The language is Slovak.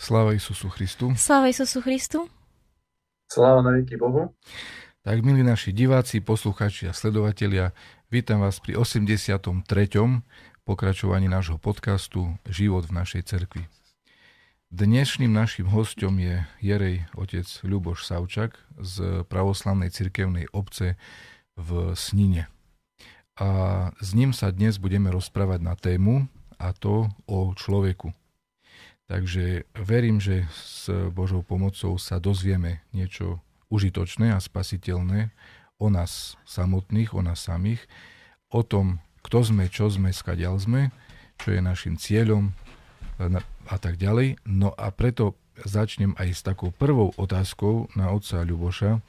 Sláva Isusu Christu. Sláva Isusu Christu. Sláva na veky Bohu. Tak, milí naši diváci, poslucháči a sledovatelia, vítam vás pri 83. pokračovaní nášho podcastu Život v našej cerkvi. Dnešným našim hostom je Jerej otec Ľuboš Savčak z pravoslavnej cirkevnej obce v Snine. A s ním sa dnes budeme rozprávať na tému, a to o človeku. Takže verím, že s Božou pomocou sa dozvieme niečo užitočné a spasiteľné o nás samotných, o nás samých, o tom, kto sme, čo sme, skadiaľ sme, čo je našim cieľom a tak ďalej. No a preto začnem aj s takou prvou otázkou na otca Ľuboša,